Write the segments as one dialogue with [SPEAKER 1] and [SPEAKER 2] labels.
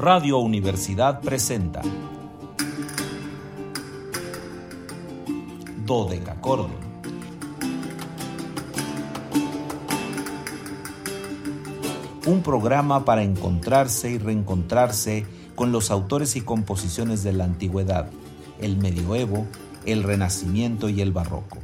[SPEAKER 1] Radio Universidad presenta Dodecacorde. Un programa para encontrarse y reencontrarse con los autores y composiciones de la antigüedad, el medioevo, el renacimiento y el barroco.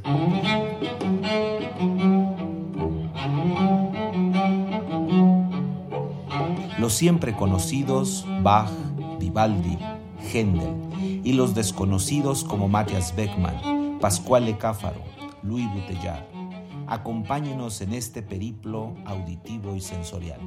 [SPEAKER 1] Los siempre conocidos Bach, Vivaldi, Händel y los desconocidos como Matthias Beckmann, Pascual Cáfaro, Louis Bouteillard. Acompáñenos en este periplo auditivo y sensorial.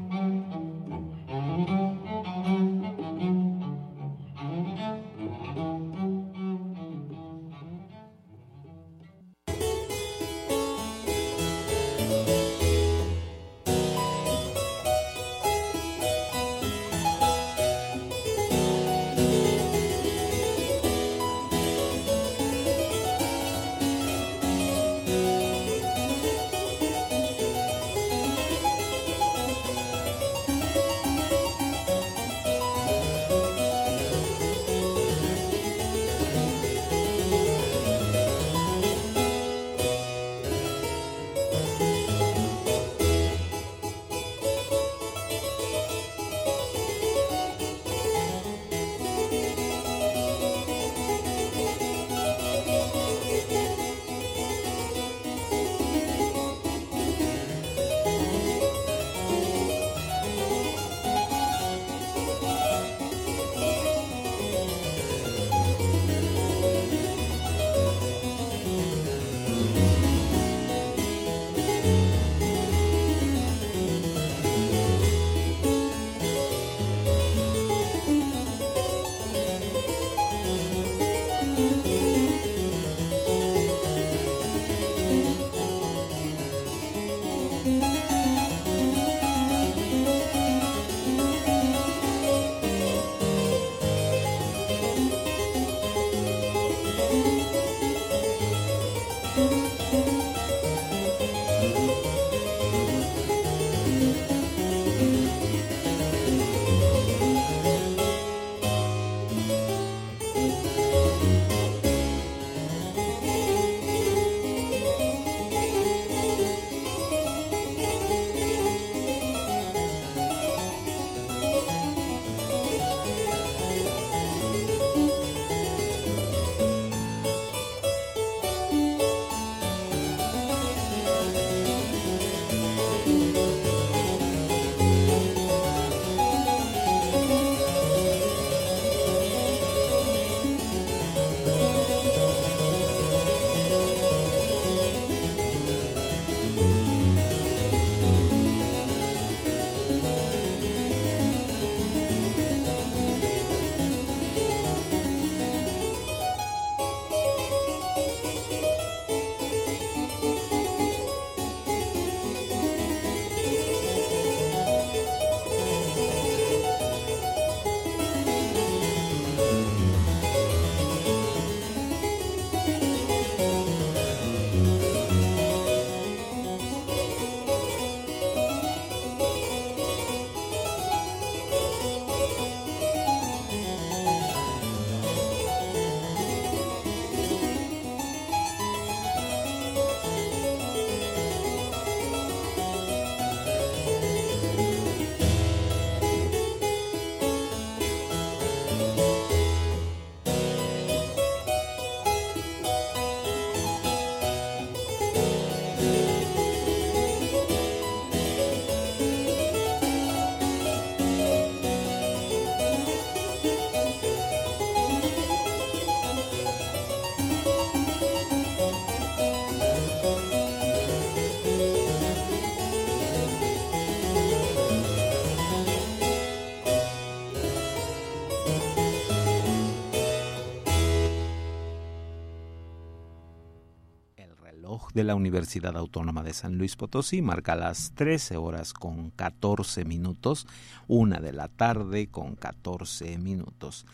[SPEAKER 1] De la Universidad Autónoma de San Luis Potosí marca las 13 horas con 14 minutos, una de la tarde con 14 minutos.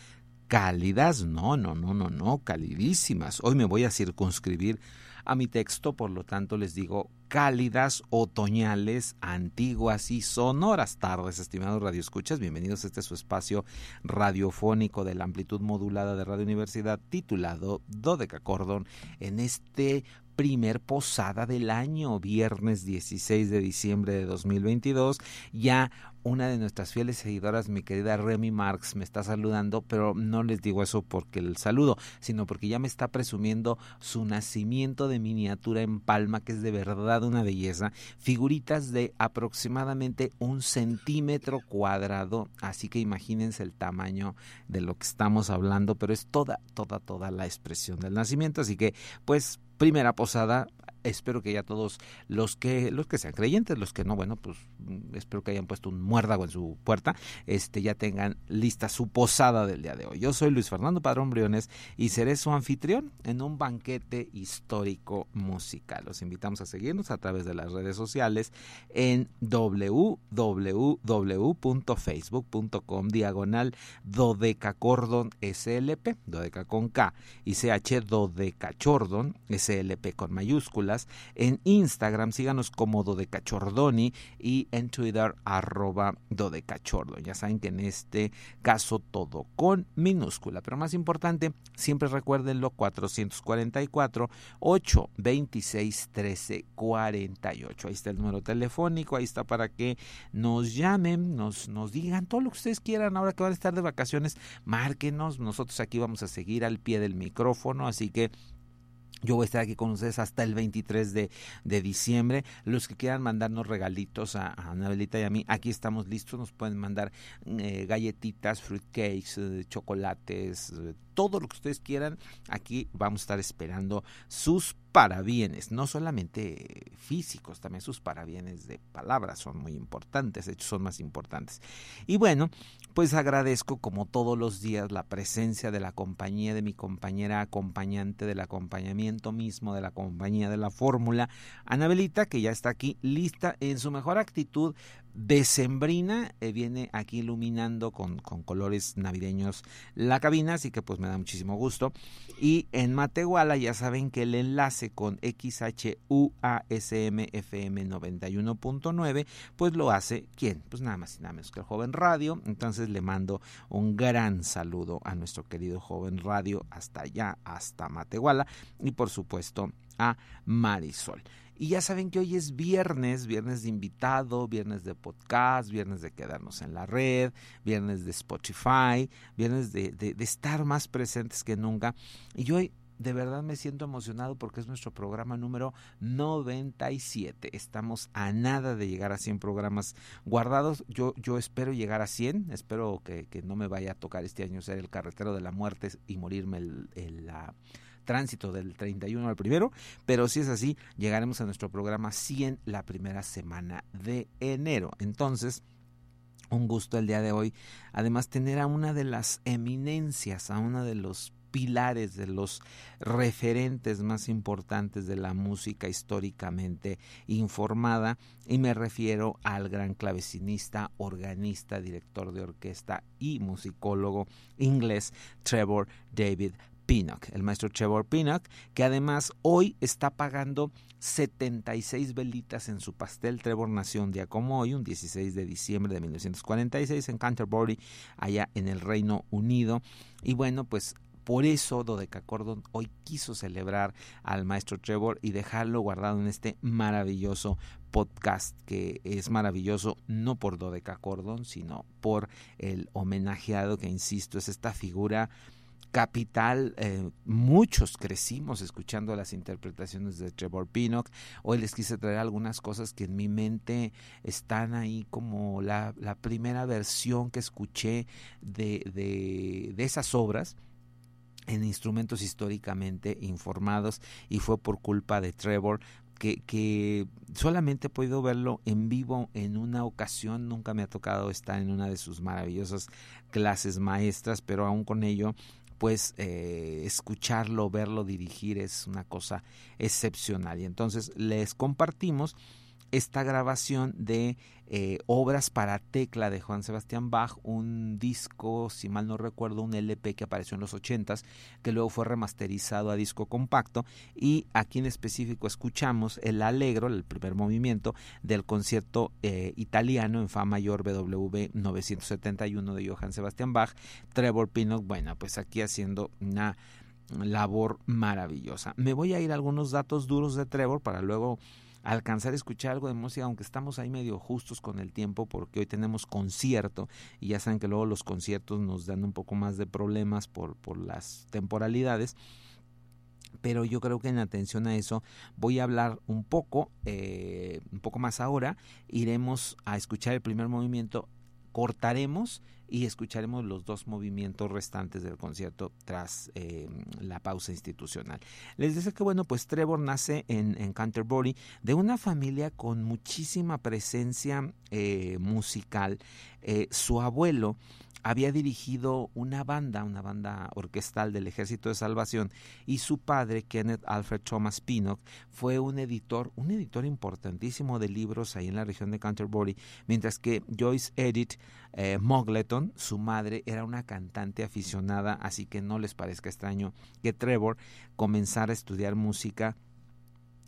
[SPEAKER 1] Cálidas, no, no, no, no, no, calidísimas. Hoy me voy a circunscribir a mi texto, por lo tanto les digo cálidas, otoñales, antiguas y sonoras tardes, estimados radioescuchas. Bienvenidos a este su espacio radiofónico de la amplitud modulada de Radio Universidad titulado Dodeca Cordon en este primer posada del año, viernes 16 de diciembre de 2022. Ya una de nuestras fieles seguidoras, mi querida Remy Marx, me está saludando, pero no les digo eso porque el saludo, sino porque ya me está presumiendo su nacimiento de miniatura en palma, que es de verdad una belleza. Figuritas de aproximadamente un centímetro cuadrado, así que imagínense el tamaño de lo que estamos hablando, pero es toda, toda, toda la expresión del nacimiento. Así que, pues, primera posada espero que ya todos los que los que sean creyentes, los que no, bueno, pues mm, espero que hayan puesto un muérdago en su puerta, este ya tengan lista su posada del día de hoy. Yo soy Luis Fernando Padrón Briones y seré su anfitrión en un banquete histórico musical. Los invitamos a seguirnos a través de las redes sociales en www.facebook.com diagonal dodecacordon slp, dodeca con K y ch dodecachordon slp con mayúsculas en Instagram, síganos como Dodecachordoni y en Twitter arroba Dodecachordo. Ya saben que en este caso todo con minúscula. Pero más importante, siempre recuérdenlo 444 826 1348. Ahí está el número telefónico, ahí está para que nos llamen, nos, nos digan todo lo que ustedes quieran ahora que van a estar de vacaciones. Márquenos, nosotros aquí vamos a seguir al pie del micrófono, así que yo voy a estar aquí con ustedes hasta el 23 de, diciembre. Los que quieran mandarnos regalitos a, a, Anabelita y a mí, aquí estamos listos. Nos pueden mandar eh, galletitas, fruitcakes, eh, chocolates, eh, todo lo que ustedes quieran. Aquí vamos a estar esperando sus parabienes, no solamente físicos, también sus parabienes de palabras son muy importantes, de hecho son más importantes. Y bueno, pues agradezco como todos los días la presencia de la compañía de mi compañera acompañante del acompañamiento mismo de la compañía de la fórmula, Anabelita, que ya está aquí lista en su mejor actitud decembrina, eh, viene aquí iluminando con, colores navideños la cabina, así que pues me da muchísimo gusto. Y en Matehuala ya saben que el enlace con XHUASMFM 91.9, pues lo hace, ¿quién? Pues nada más y nada menos que el joven radio. Entonces le mando un gran saludo a nuestro querido joven radio hasta allá, hasta Matehuala, y por supuesto a Marisol. Y ya saben que hoy es viernes, viernes de invitado, viernes de podcast, viernes de quedarnos en la red, viernes de Spotify, viernes de, de, estar más presentes que nunca. Y hoy de verdad me siento emocionado porque es nuestro programa número 97. Estamos a nada de llegar a 100 programas guardados. Yo, yo espero llegar a 100. Espero que, que no me vaya a tocar este año ser el carretero de la muerte y morirme el, el, la tránsito del 31 al primero, pero si es así, llegaremos a nuestro programa 100 la primera semana de enero. Entonces, un gusto el día de hoy, además tener a una de las eminencias, a una de los pilares, de los referentes más importantes de la música históricamente informada y me refiero al gran clavecinista, organista, director de orquesta y musicólogo inglés Trevor David Pinnock, el maestro Trevor Pinnock, que además hoy está pagando 76 velitas en su pastel. Trevor nació un día como hoy, un 16 de diciembre de 1946 en Canterbury, allá en el Reino Unido. Y bueno, pues por eso Dodecacordon hoy quiso celebrar al maestro Trevor y dejarlo guardado en este maravilloso podcast que es maravilloso no por Dodecacordon, sino por el homenajeado que insisto es esta figura capital. Eh, muchos crecimos escuchando las interpretaciones de Trevor Pinnock. Hoy les quise traer algunas cosas que en mi mente están ahí como la, primera versión que escuché de, de, de esas obras en instrumentos históricamente informados y fue por culpa de Trevor que, que, solamente he podido verlo en vivo en una ocasión, nunca me ha tocado estar en una de sus maravillosas clases maestras, pero aún con ello pues eh, escucharlo, verlo dirigir es una cosa excepcional. Y entonces les compartimos esta grabación de eh, obras para tecla de Juan Sebastián Bach, un disco, si mal no recuerdo, un LP que apareció en los ochentas, que luego fue remasterizado a disco compacto y aquí en específico escuchamos el Allegro, el primer movimiento del concierto eh, italiano en Fa mayor BWV 971 de Johann Sebastian Bach, Trevor Pinnock, bueno, pues aquí haciendo una labor maravillosa. Me voy a ir a algunos datos duros de Trevor para luego alcanzar a escuchar algo de música, aunque estamos ahí medio justos con el tiempo, porque hoy tenemos concierto y ya saben que luego los conciertos nos dan un poco más de problemas por, por las temporalidades. Pero yo creo que en atención a eso voy a hablar un poco, eh, un poco más ahora, iremos a escuchar el primer movimiento cortaremos y escucharemos los dos movimientos restantes del concierto tras eh, la pausa institucional. Les decía que bueno, pues Trevor nace en, Canterbury de una familia con muchísima presencia eh, musical. Eh, su abuelo había dirigido una banda, una banda orquestal del Ejército de Salvación, y su padre, Kenneth Alfred Thomas Pinnock, fue un editor, un editor importantísimo de libros ahí en la región de Canterbury, mientras que Joyce Edith eh, Mogleton, su madre, era una cantante aficionada, así que no les parezca extraño que Trevor comenzara a estudiar música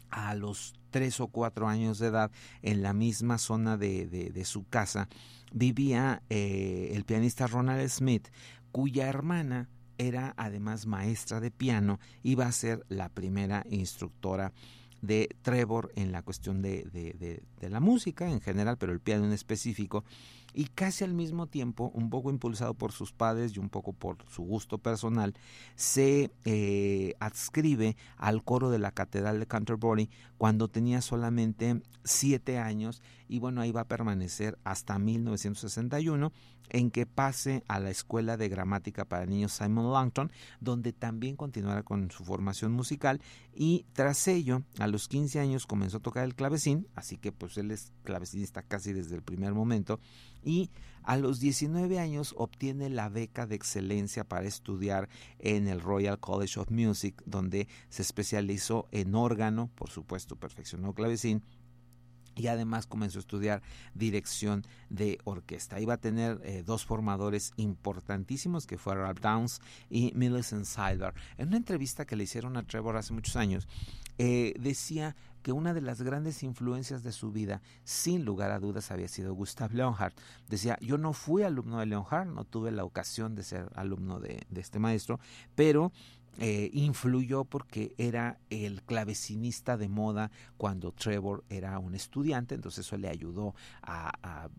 [SPEAKER 1] a los tres o cuatro años de edad en la misma zona de, de, su casa vivía eh, el pianista Ronald Smith cuya hermana era además maestra de piano iba a ser la primera instructora de Trevor en la cuestión de, de, de, la música en general, pero el piano en específico, y casi al mismo tiempo, un poco impulsado por sus padres y un poco por su gusto personal, se eh, adscribe al coro de la Catedral de Canterbury cuando tenía solamente siete años y bueno, ahí va a permanecer hasta 1961 en que pase a la Escuela de Gramática para Niños Simon Langton, donde también continuará con su formación musical y tras ello, a los 15 años comenzó a tocar el clavecín, así que pues él es clavecinista casi desde el primer momento y a los 19 años obtiene la beca de excelencia para estudiar en el Royal College of Music, donde se especializó en órgano, por supuesto perfeccionó clavecín, y además comenzó a estudiar dirección de orquesta. Iba a tener eh, dos formadores importantísimos que fueron Ralph Downs y Millicent Siler. En una entrevista que le hicieron a Trevor hace muchos años, eh, decía que una de las grandes influencias de su vida, sin lugar a dudas, había sido Gustav Leonhardt. Decía, yo no fui alumno de Leonhardt, no tuve la ocasión de ser alumno de, este maestro, pero eh, influyó porque era el clavecinista de moda cuando Trevor era un estudiante, entonces eso le ayudó a,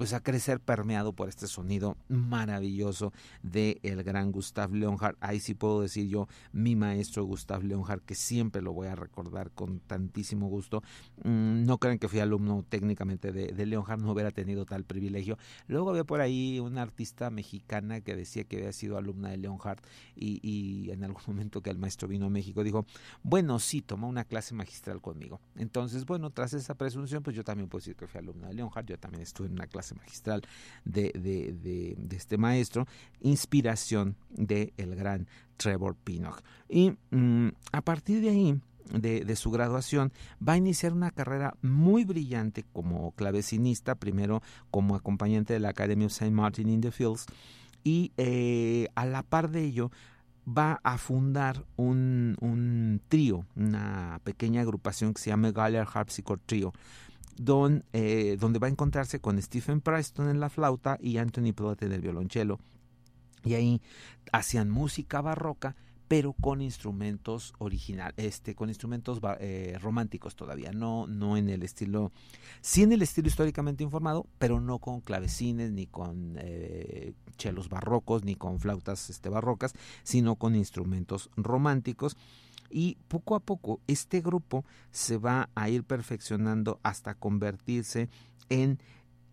[SPEAKER 1] pues a crecer permeado por este sonido maravilloso de el gran Gustav Leonhardt. Ahí sí puedo decir yo mi maestro Gustav Leonhardt que siempre lo voy a recordar con tantísimo gusto. Mm, no crean que fui alumno técnicamente de, de Leonhardt, no hubiera tenido tal privilegio. Luego había por ahí una artista mexicana que decía que había sido alumna de Leonhardt y, en algún momento que el maestro vino a México, dijo, bueno, sí, tomó una clase magistral conmigo. Entonces, bueno, tras esa presunción, pues yo también puedo decir que fui alumno de Leonhardt, yo también estuve en una clase magistral de, este maestro, inspiración del el gran Trevor Pinnock. Y mm, a partir de ahí, de, su graduación, va a iniciar una carrera muy brillante como clavecinista, primero como acompañante de la Academy of St. Martin in the Fields, y eh, a la par de ello va a fundar un, un trío, una pequeña agrupación que se llama Galler Harpsichord Trio, don, eh, donde va a encontrarse con Stephen Preston en la flauta y Anthony Pelote en el violonchelo. Y ahí hacían música barroca pero con instrumentos original, este, con instrumentos eh, románticos todavía, no, no en el estilo, sí en el estilo históricamente informado, pero no con clavecines, ni con eh, chelos barrocos, ni con flautas este, barrocas, sino con instrumentos románticos. Y poco a poco este grupo se va a ir perfeccionando hasta convertirse en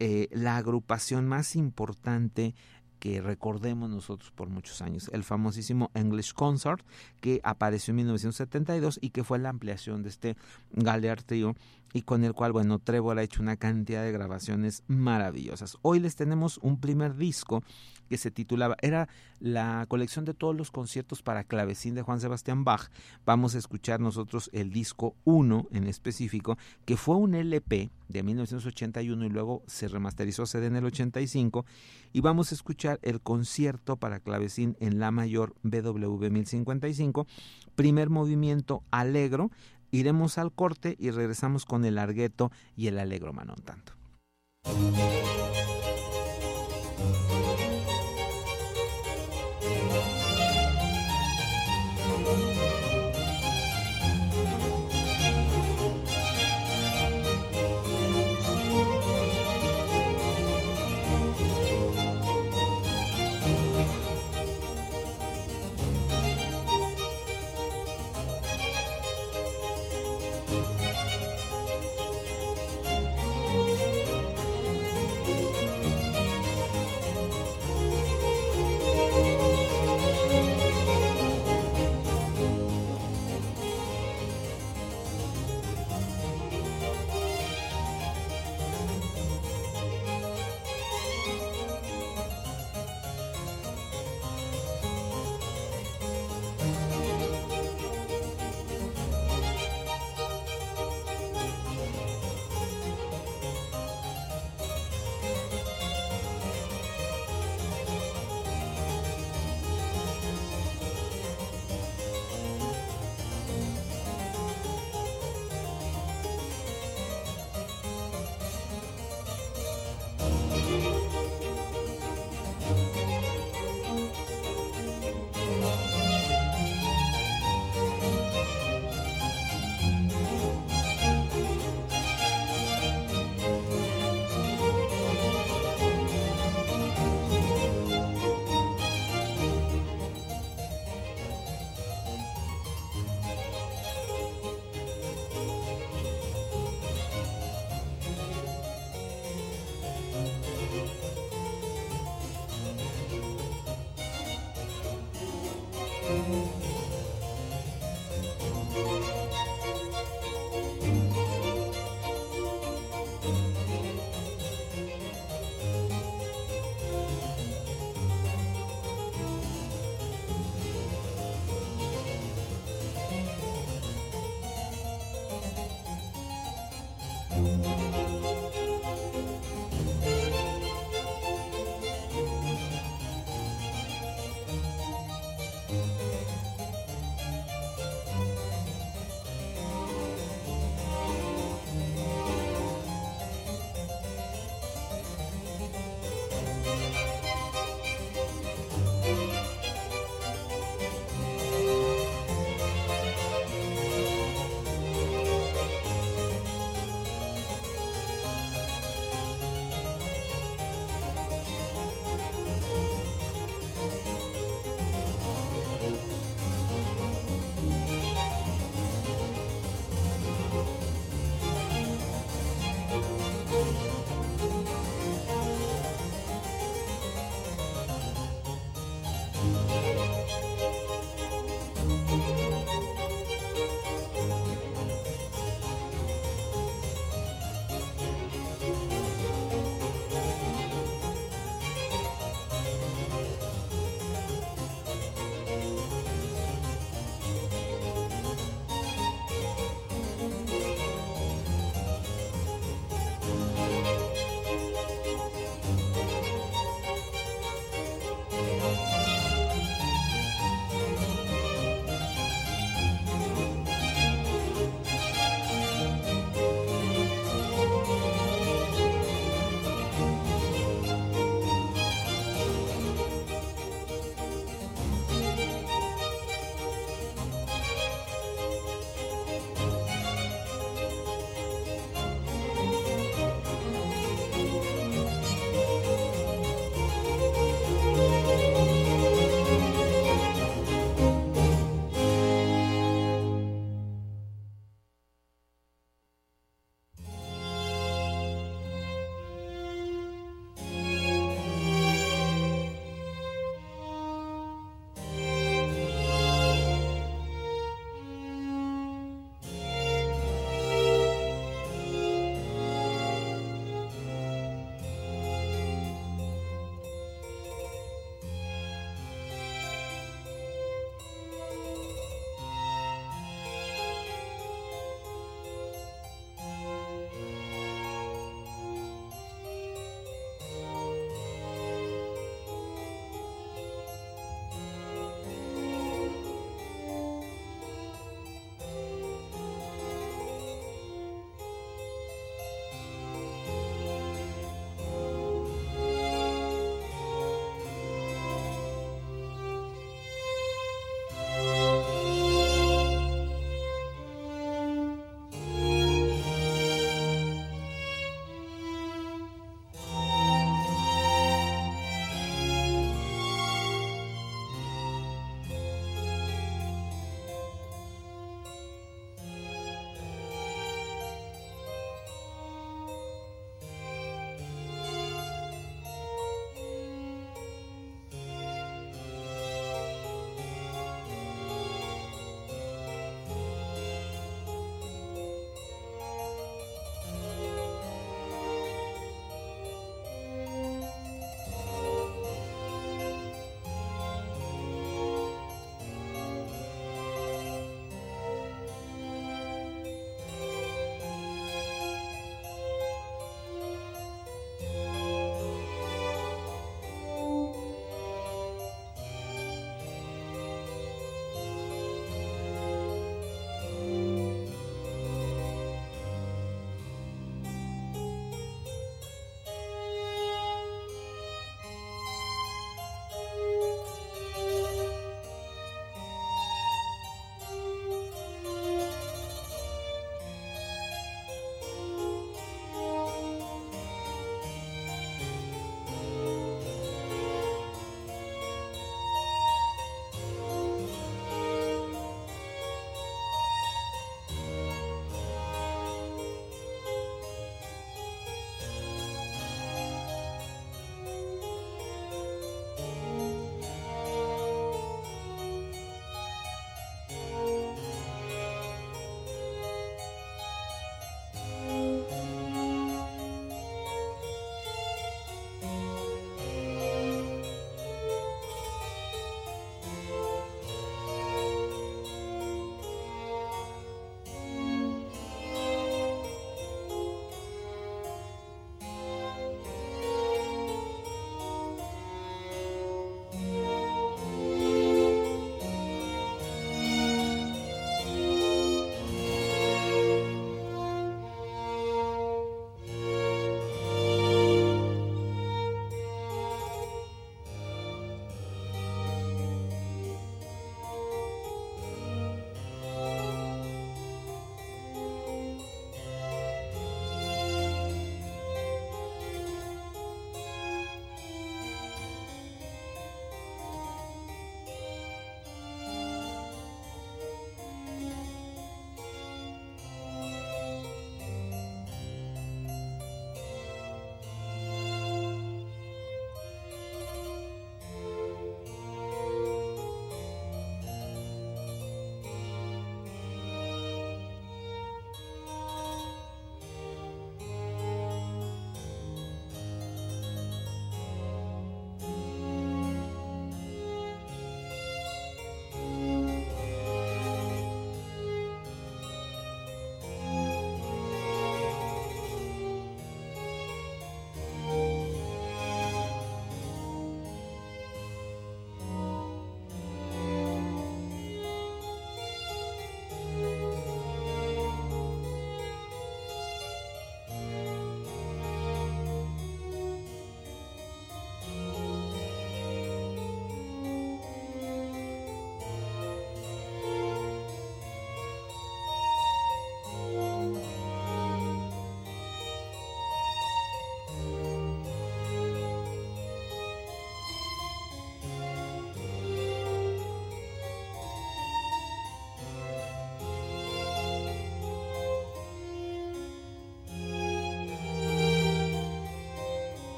[SPEAKER 1] eh, la agrupación más importante que recordemos nosotros por muchos años, el famosísimo English Concert que apareció en 1972 y que fue la ampliación de este Galear Trio y con el cual, bueno, Trevor ha hecho una cantidad de grabaciones maravillosas. Hoy les tenemos un primer disco que se titulaba, era la colección de todos los conciertos para clavecín de Juan Sebastián Bach. Vamos a escuchar nosotros el disco 1 en específico, que fue un LP de 1981 y luego se remasterizó CD en el 85 y vamos a escuchar el concierto para clavecín en la mayor BWV 1055, primer movimiento alegro, iremos al corte y regresamos con el argueto y el alegro manon tanto.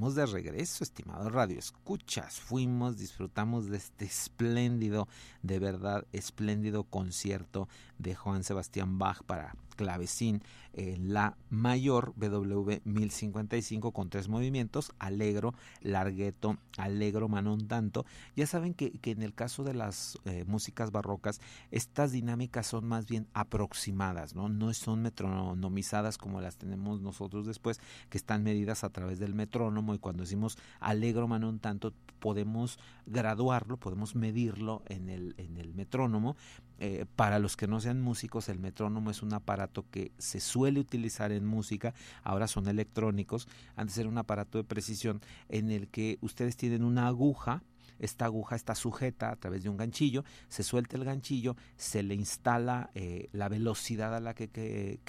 [SPEAKER 1] De regreso, estimado Radio Escuchas. Fuimos, disfrutamos de este espléndido, de verdad espléndido concierto de Juan Sebastián Bach para clavecín la mayor BW 1055 con tres movimientos, alegro, largueto, alegro, mano un tanto. Ya saben que, que en el caso de las eh, músicas barrocas, estas dinámicas son más bien aproximadas, ¿no? No son metronomizadas como las tenemos nosotros después, que están medidas a través del metrónomo y cuando decimos alegro, mano un tanto, podemos graduarlo, podemos medirlo en el, en el metrónomo. Eh, para los que no sean músicos, el metrónomo es un aparato que se suele utilizar en música, ahora son electrónicos, antes era un aparato de precisión en el que ustedes tienen una aguja, esta aguja está sujeta a través de un ganchillo, se suelta el ganchillo, se le instala eh, la velocidad a la que, que,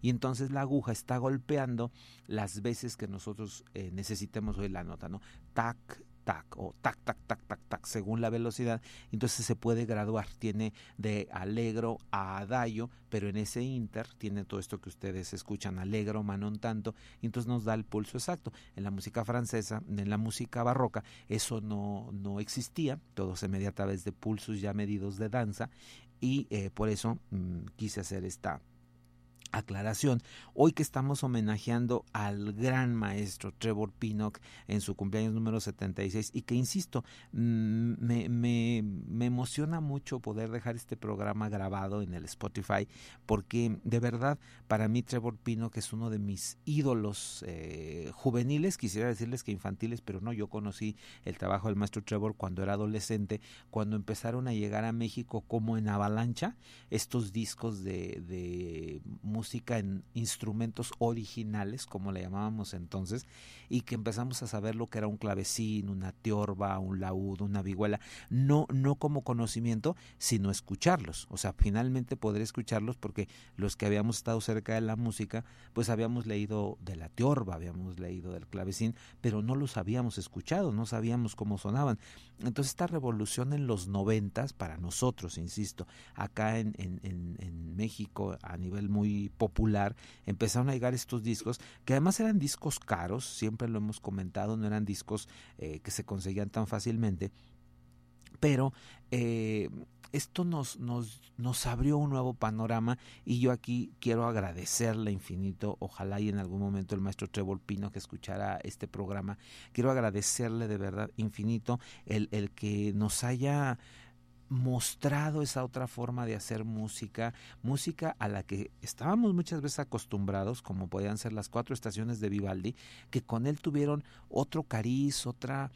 [SPEAKER 1] y entonces la aguja está golpeando las veces que nosotros eh, necesitemos oír la nota, ¿no? Tac, tac o tac, tac, tac, tac, tac, según la velocidad. Entonces se puede graduar. Tiene de alegro a adagio, pero en ese inter tiene todo esto que ustedes escuchan, alegro, manon tanto, y entonces nos da el pulso exacto. En la música francesa, en la música barroca, eso no, no existía. Todo se medía a través de pulsos ya medidos de danza y eh, por eso mm, quise hacer esta aclaración. Hoy que estamos homenajeando al gran maestro Trevor Pinnock en su cumpleaños número 76 y que, insisto, mm, me, me, emociona mucho poder dejar este programa grabado en el Spotify porque de verdad para mí Trevor Pinnock es uno de mis ídolos eh, juveniles, quisiera decirles que infantiles, pero no, yo conocí el trabajo del maestro Trevor cuando era adolescente, cuando empezaron a llegar a México como en avalancha estos discos de, de música en instrumentos originales, como le llamábamos entonces, y que empezamos a saber lo que era un clavecín, una tiorba, un laúd, una vihuela, no, no como conocimiento, sino escucharlos. O sea, finalmente poder escucharlos porque los que habíamos estado cerca de la música, pues habíamos leído de la tiorba, habíamos leído del clavecín, pero no los habíamos escuchado, no sabíamos cómo sonaban. Entonces esta revolución en los noventas, para nosotros, insisto, acá en, en, en México a nivel muy popular, empezaron a llegar estos discos, que además eran discos caros, siempre lo hemos comentado, no eran discos eh, que se conseguían tan fácilmente, pero eh, esto nos, nos, nos abrió un nuevo panorama y yo aquí quiero agradecerle infinito, ojalá y en algún momento el maestro Trevor Pino que escuchara este programa, quiero agradecerle de verdad infinito el, el que nos haya mostrado esa otra forma de hacer música, música a la que estábamos muchas veces acostumbrados, como podían ser las cuatro estaciones de Vivaldi, que con él tuvieron otro cariz, otra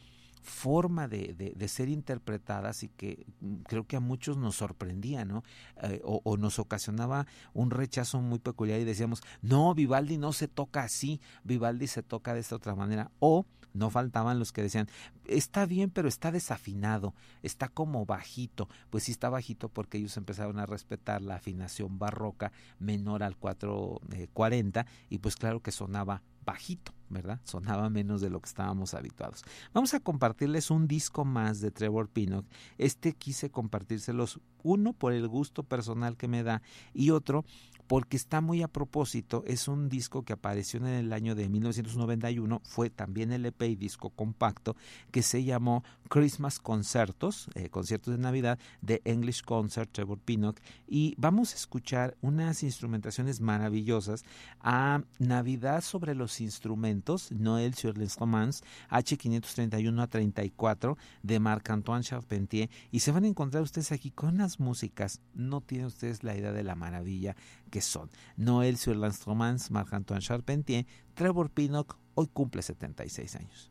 [SPEAKER 1] forma de, de, ser interpretadas y que mm, creo que a muchos nos sorprendía, ¿no? Eh, o, o, nos ocasionaba un rechazo muy peculiar y decíamos, no, Vivaldi no se toca así, Vivaldi se toca de esta otra manera. O no faltaban los que decían, está bien, pero está desafinado, está como bajito. Pues sí está bajito porque ellos empezaron a respetar la afinación barroca menor al 440 eh, y pues claro que sonaba bajito, ¿verdad? Sonaba menos de lo que estábamos habituados. Vamos a compartirles un disco más de Trevor Pinnock. Este quise compartírselos, uno por el gusto personal que me da y otro porque está muy a propósito, es un disco que apareció en el año de 1991, fue también el EP y disco compacto, que se llamó Christmas Concertos, eh, conciertos de Navidad, de English Concert, Trevor Pinnock, y vamos a escuchar unas instrumentaciones maravillosas. A Navidad sobre los instrumentos, Noël sur les Romans, H531 a 34, de Marc-Antoine Charpentier, y se van a encontrar ustedes aquí con unas músicas, no tienen ustedes la idea de la maravilla que son. Noël sur l'instrument, Marc-Antoine Charpentier, Trevor Pinnock, hoy cumple 76 años.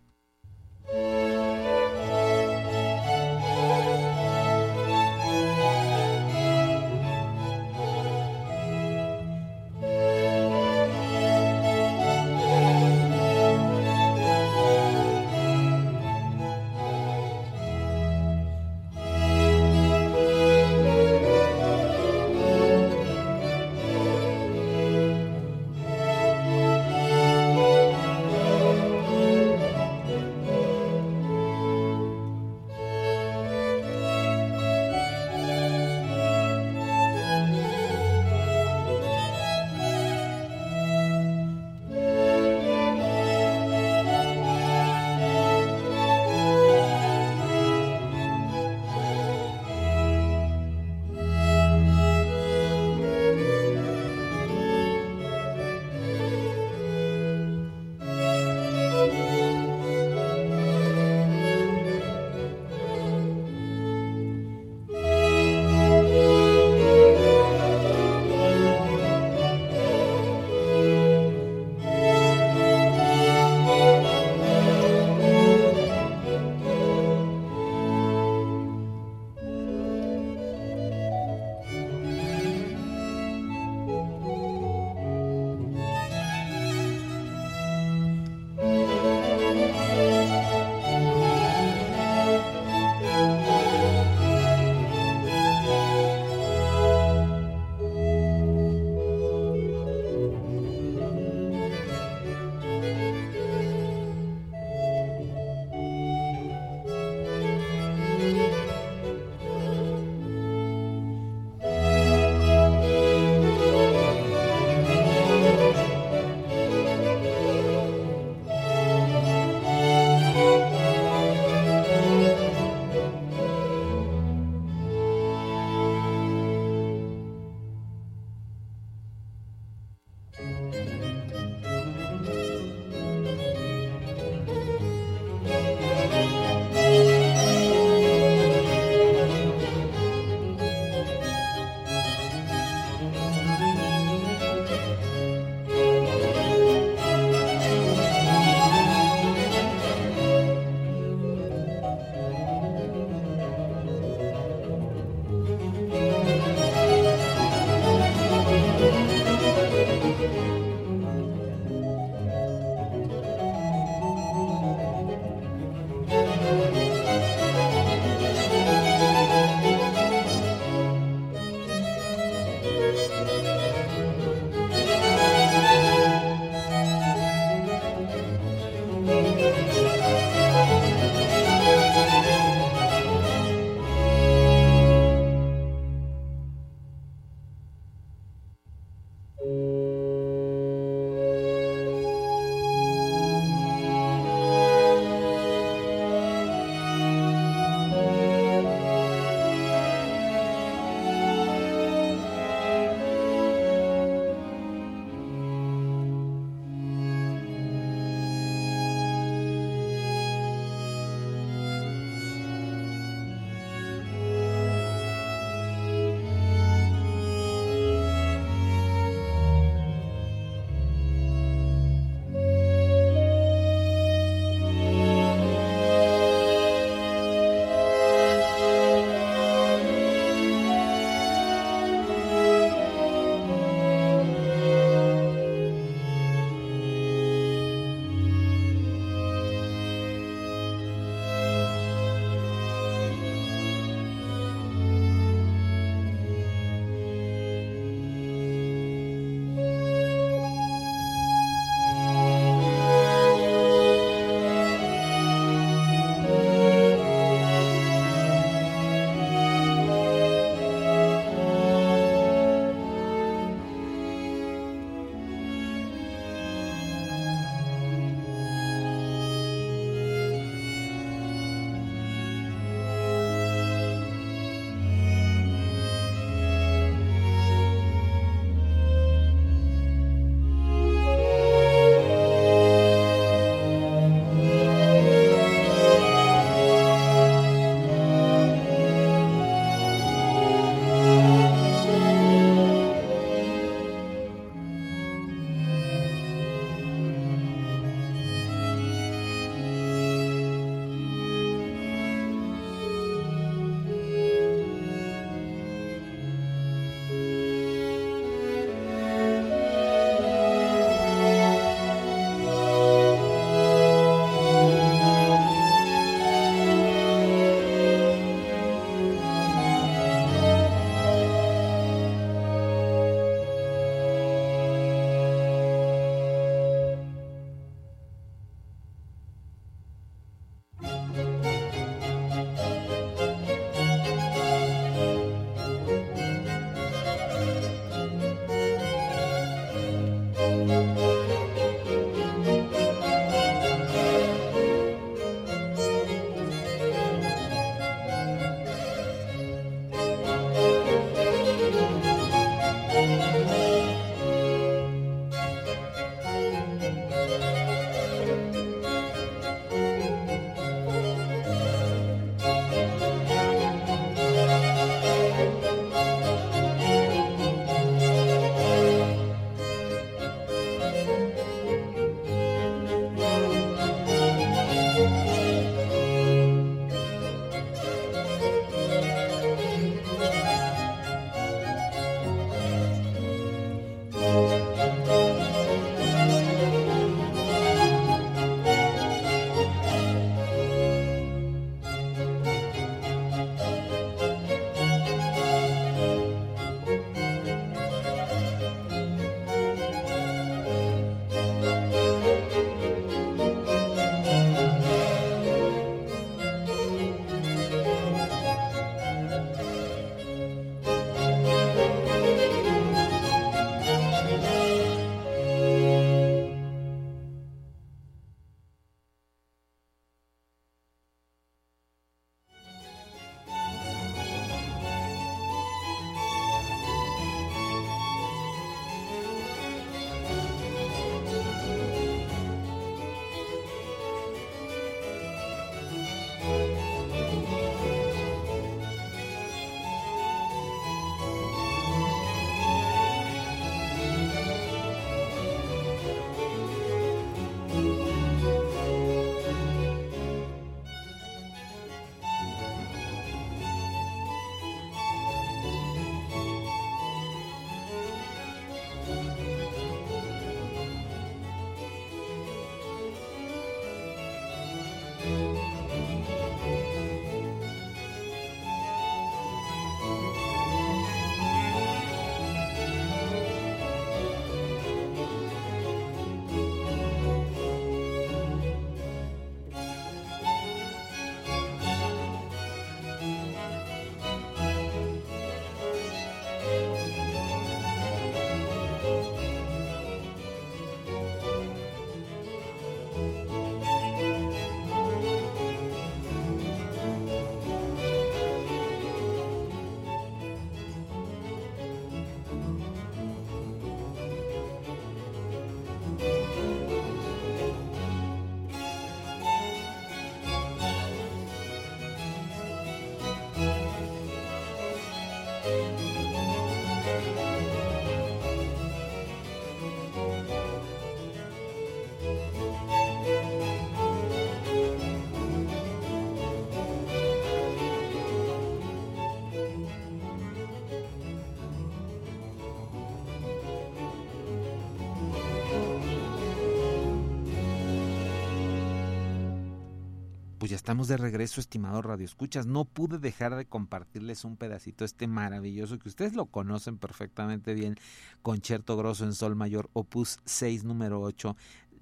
[SPEAKER 1] Pues ya estamos de regreso, estimado Radio Escuchas. No pude dejar de compartirles un pedacito este maravilloso que ustedes lo conocen perfectamente bien, Concierto Grosso en Sol Mayor, opus 6, número 8,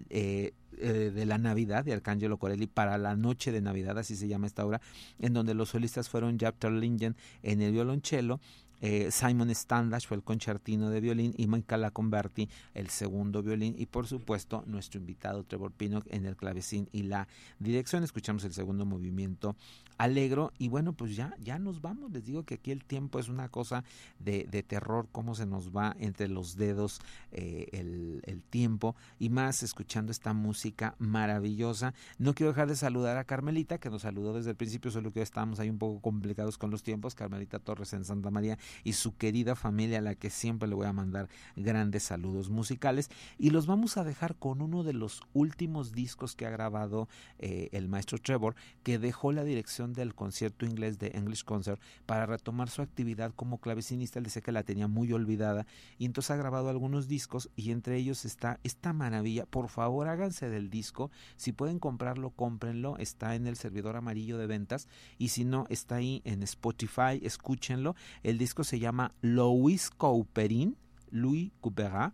[SPEAKER 1] eh, eh, de la Navidad de Arcángelo Corelli para la noche de Navidad, así se llama esta obra, en donde los solistas fueron Jaap Terlingen en el violonchelo, eh, Simon Standash fue el concertino de violín y Michaela Converti el segundo violín y por supuesto nuestro invitado Trevor Pinnock en el clavecín y la dirección. Escuchamos el segundo movimiento alegro y bueno pues ya ya nos vamos. Les digo que aquí el tiempo es una cosa de, de terror cómo se nos va entre los dedos eh, el, el, tiempo y más escuchando esta música maravillosa. No quiero dejar de saludar a Carmelita que nos saludó desde el principio solo que estábamos ahí un poco complicados con los tiempos. Carmelita Torres en Santa María y su querida familia a la que siempre le voy a mandar grandes saludos musicales. Y los vamos a dejar con uno de los últimos discos que ha grabado eh, el maestro Trevor que dejó la dirección del concierto inglés de English Concert para retomar su actividad como clavecinista. Él decía que la tenía muy olvidada y entonces ha grabado algunos discos y entre ellos está esta maravilla. Por favor háganse del disco. Si pueden comprarlo cómprenlo. Está en el servidor amarillo de ventas y si no está ahí en Spotify. Escúchenlo. El disco se llama Louis Couperin, Louis Couperin,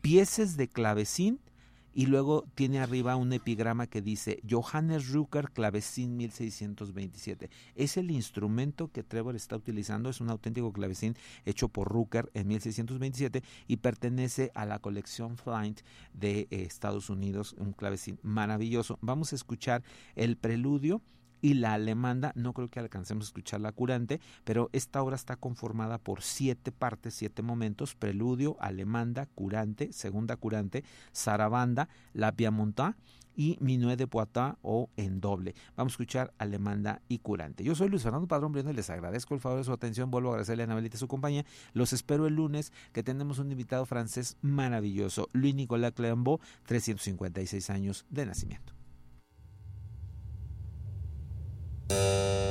[SPEAKER 1] piezas de clavecín y luego tiene arriba un epigrama que dice Johannes Rucker clavecín 1627. Es el instrumento que Trevor está utilizando, es un auténtico clavecín hecho por Rucker en 1627 y pertenece a la colección Flint de eh, Estados Unidos, un clavecín maravilloso. Vamos a escuchar el preludio y la alemanda, no creo que alcancemos a escuchar la curante, pero esta obra está conformada por siete partes, siete momentos, preludio, alemanda, curante, segunda curante, zarabanda, la piamontá y Minuet de Poitin o en doble. Vamos a escuchar Alemanda y Curante. Yo soy Luis Fernando Padrón Briones, les agradezco el favor de su atención, vuelvo a agradecerle a Anabelita su compañía. Los espero el lunes que tenemos un invitado francés maravilloso, Louis Nicolas Clembo, 356 años de nacimiento. Thank you.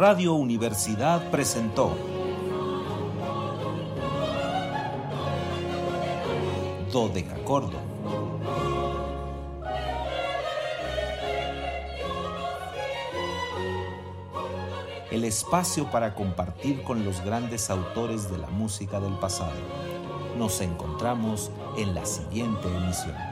[SPEAKER 1] Radio Universidad presentó Dodecacordo. El espacio para compartir con los grandes autores de la música del pasado. Nos encontramos en la siguiente emisión.